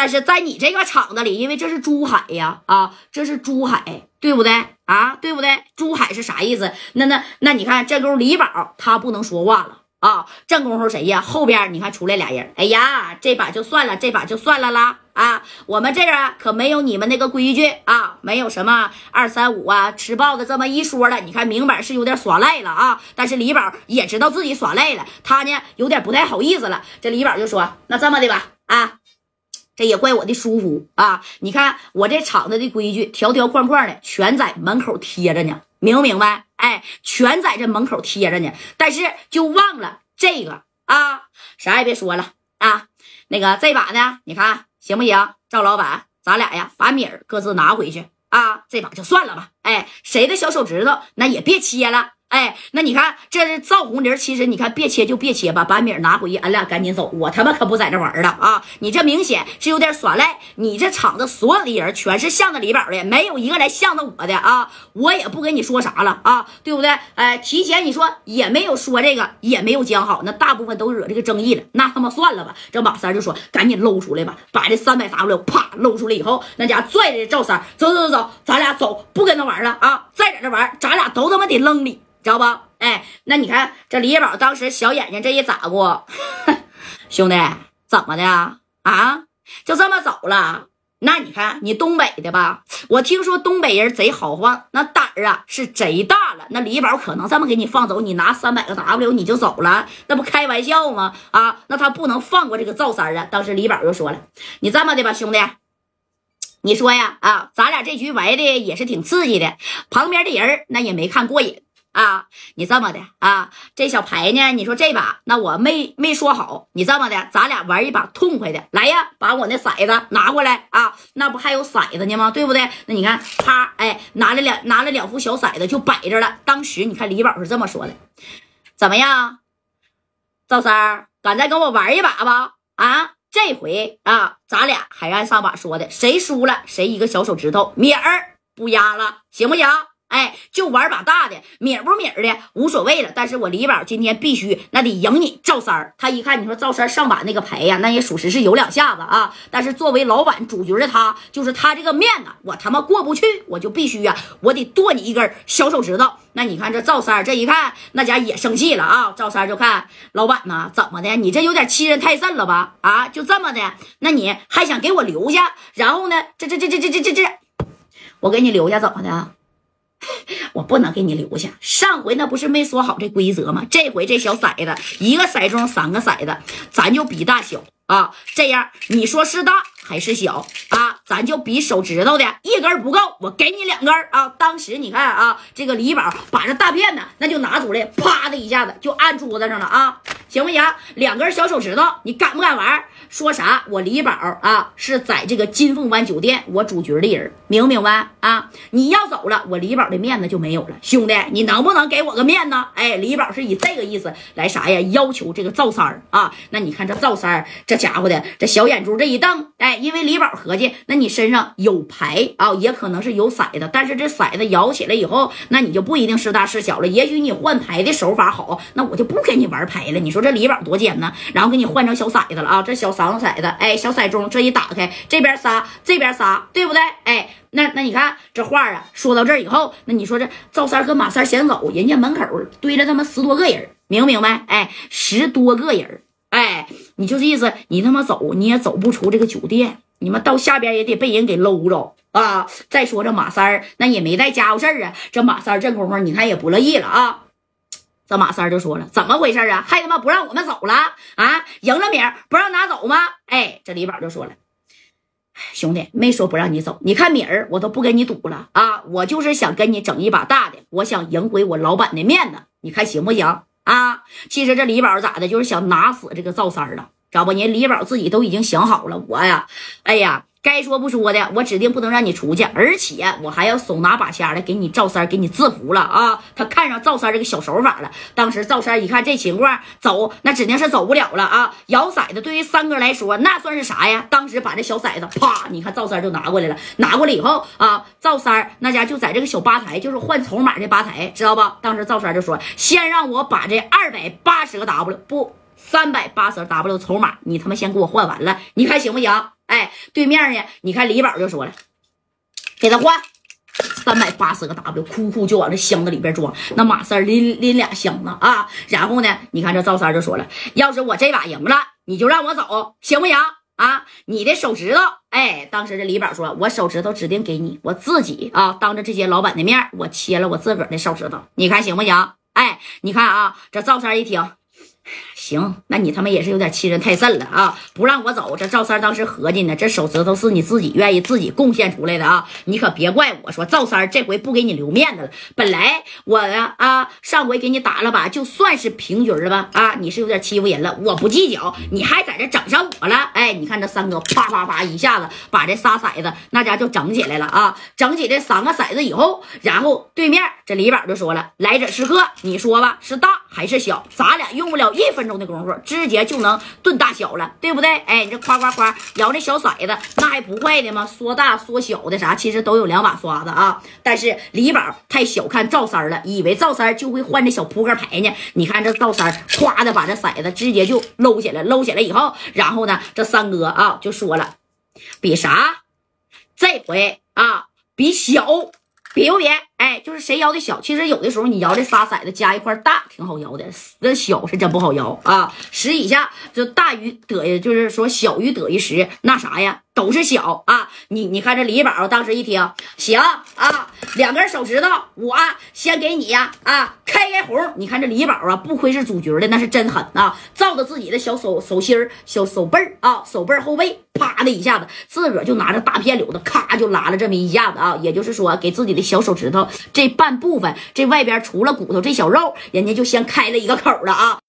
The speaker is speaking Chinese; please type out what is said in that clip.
但是在你这个厂子里，因为这是珠海呀，啊，这是珠海，对不对啊？对不对？珠海是啥意思？那那那你看，这功夫李宝他不能说话了。啊，正功夫谁呀？后边你看出来俩人。哎呀，这把就算了，这把就算了啦。啊，我们这儿可没有你们那个规矩啊，没有什么二三五啊，吃豹子这么一说了。你看明摆是有点耍赖了啊。但是李宝也知道自己耍赖了，他呢有点不太好意思了。这李宝就说：“那这么的吧，啊，这也怪我的疏忽啊。你看我这厂子的规矩，条条框框的全在门口贴着呢。”明不明白？哎，全在这门口贴着呢，但是就忘了这个啊，啥也别说了啊。那个这把呢，你看行不行？赵老板，咱俩呀，把米儿各自拿回去啊。这把就算了吧。哎，谁的小手指头那也别切了。哎，那你看，这是赵红林。其实你看，别切就别切吧，把米拿回去，俺俩赶紧走。我他妈可不在这玩了啊！你这明显是有点耍赖。你这厂子所有的人全是向着李宝的，没有一个来向着我的啊！我也不跟你说啥了啊，对不对？哎，提前你说也没有说这个，也没有讲好，那大部分都惹这个争议了。那他妈算了吧。这马三就说：“赶紧搂出来吧，把这三百 W 啪搂出来以后，那家拽着赵三走走走走，咱俩走，不跟他玩了啊！再在这玩，咱俩都他妈得扔里。”知道不？哎，那你看这李宝当时小眼睛这一咋过，兄弟怎么的啊？啊就这么走了？那你看你东北的吧？我听说东北人贼豪放，那胆儿啊是贼大了。那李宝可能这么给你放走，你拿三百个 W 你就走了？那不开玩笑吗？啊，那他不能放过这个赵三啊！当时李宝就说了：“你这么的吧，兄弟。”你说呀，啊，咱俩这局玩的也是挺刺激的，旁边的人那也没看过瘾。啊，你这么的啊，这小牌呢？你说这把那我没没说好，你这么的，咱俩玩一把痛快的，来呀，把我那骰子拿过来啊，那不还有骰子呢吗？对不对？那你看，啪，哎，拿了两拿了两副小骰子就摆着了。当时你看李宝是这么说的，怎么样，赵三儿，敢再跟我玩一把吧？啊，这回啊，咱俩还按上把说的，谁输了谁一个小手指头米儿不压了，行不行？哎，就玩把大的，米不米的无所谓了。但是我李宝今天必须那得赢你赵三儿。他一看你说赵三上把那个牌呀，那也属实是有两下子啊。但是作为老板主角的他，就是他这个面子我他妈过不去，我就必须呀，我得剁你一根小手指头。那你看这赵三儿这一看，那家也生气了啊。赵三儿就看老板呢，怎么的？你这有点欺人太甚了吧？啊，就这么的，那你还想给我留下？然后呢，这这这这这这这这，我给你留下怎么的？我不能给你留下。上回那不是没说好这规则吗？这回这小骰子，一个骰盅三个骰子，咱就比大小啊。这样你说是大还是小啊？咱就比手指头的一根不够，我给你两根啊。当时你看啊，这个李宝把这大片呢，那就拿出来，啪的一下子就按桌子上了啊。行不行？两根小手指头，你敢不敢玩？说啥？我李宝啊，是在这个金凤湾酒店，我主角的人，明不明白啊？你要走了，我李宝的面子就没有了。兄弟，你能不能给我个面子？哎，李宝是以这个意思来啥呀？要求这个赵三儿啊。那你看这赵三儿这家伙的这小眼珠这一瞪，哎，因为李宝合计，那你身上有牌啊，也可能是有骰子，但是这骰子摇起来以后，那你就不一定是大是小了。也许你换牌的手法好，那我就不跟你玩牌了。你说。这李宝多奸呢，然后给你换成小骰子了啊！这小三个骰子，哎，小骰盅这一打开，这边仨，这边仨，对不对？哎，那那你看这话啊，说到这儿以后，那你说这赵三和马三先走，人家门口堆着他妈十多个人，明不明白？哎，十多个人，哎，你就这意思，你他妈走你也走不出这个酒店，你们到下边也得被人给搂着啊！再说这马三儿那也没带家伙事儿啊，这马三这功夫你看也不乐意了啊。这马三就说了：“怎么回事啊？还他妈不让我们走了啊？赢了米不让拿走吗？”哎，这李宝就说了：“兄弟，没说不让你走。你看米儿，我都不跟你赌了啊！我就是想跟你整一把大的，我想赢回我老板的面子。你看行不行啊？其实这李宝咋的，就是想拿死这个赵三了，知道不？人李宝自己都已经想好了，我呀，哎呀。”该说不说的，我指定不能让你出去，而且我还要手拿把掐的给你赵三给你制服了啊！他看上赵三这个小手法了。当时赵三一看这情况，走那指定是走不了了啊！摇骰子对于三哥来说那算是啥呀？当时把这小骰子啪，你看赵三就拿过来了。拿过来以后啊，赵三那家就在这个小吧台，就是换筹码的吧台，知道吧？当时赵三就说：“先让我把这二百八十个 W 不三百八十个 W 筹码，你他妈先给我换完了，你看行不行？”哎，对面呢，你看李宝就说了，给他换。三百八十个 W，哭哭就往这箱子里边装。那马三拎拎俩箱子啊，然后呢，你看这赵三就说了，要是我这把赢了，你就让我走，行不行啊？你的手指头，哎，当时这李宝说，我手指头指定给你，我自己啊，当着这些老板的面，我切了我自个儿的手指头，你看行不行？哎，你看啊，这赵三一听。行，那你他妈也是有点欺人太甚了啊！不让我走，这赵三当时合计呢，这手指头是你自己愿意自己贡献出来的啊！你可别怪我说赵三这回不给你留面子了。本来我呀啊，上回给你打了把，就算是平局了吧啊！你是有点欺负人了，我不计较，你还在这整上我了？哎，你看这三哥啪啪啪一下子把这仨骰子那家就整起来了啊！整起这三个骰子以后，然后对面这李宝就说了：“来者是客，你说吧，是大还是小？咱俩用不了一分钟。”的功夫，直接就能炖大小了，对不对？哎，你这夸夸夸摇那小骰子，那还不坏的吗？说大说小的啥，其实都有两把刷子啊。但是李宝太小看赵三了，以为赵三就会换这小扑克牌呢。你看这赵三，夸的把这骰子直接就搂起来，搂起来以后，然后呢，这三哥啊就说了，比啥？这回啊，比小。比不比？哎，就是谁摇的小，其实有的时候你摇这仨骰子加一块大挺好摇的，那小是真不好摇啊。十以下就大于得，就是说小于得一十，那啥呀？都是小啊，你你看这李宝当时一听，行啊，两根手指头，我先给你呀啊，开开红。你看这李宝啊，不亏是主角的，那是真狠啊，照着自己的小手手心、小手背啊，手背后背，啪的一下子，自个儿就拿着大片柳子，咔就拉了这么一下子啊，也就是说，给自己的小手指头这半部分，这外边除了骨头这小肉，人家就先开了一个口了啊。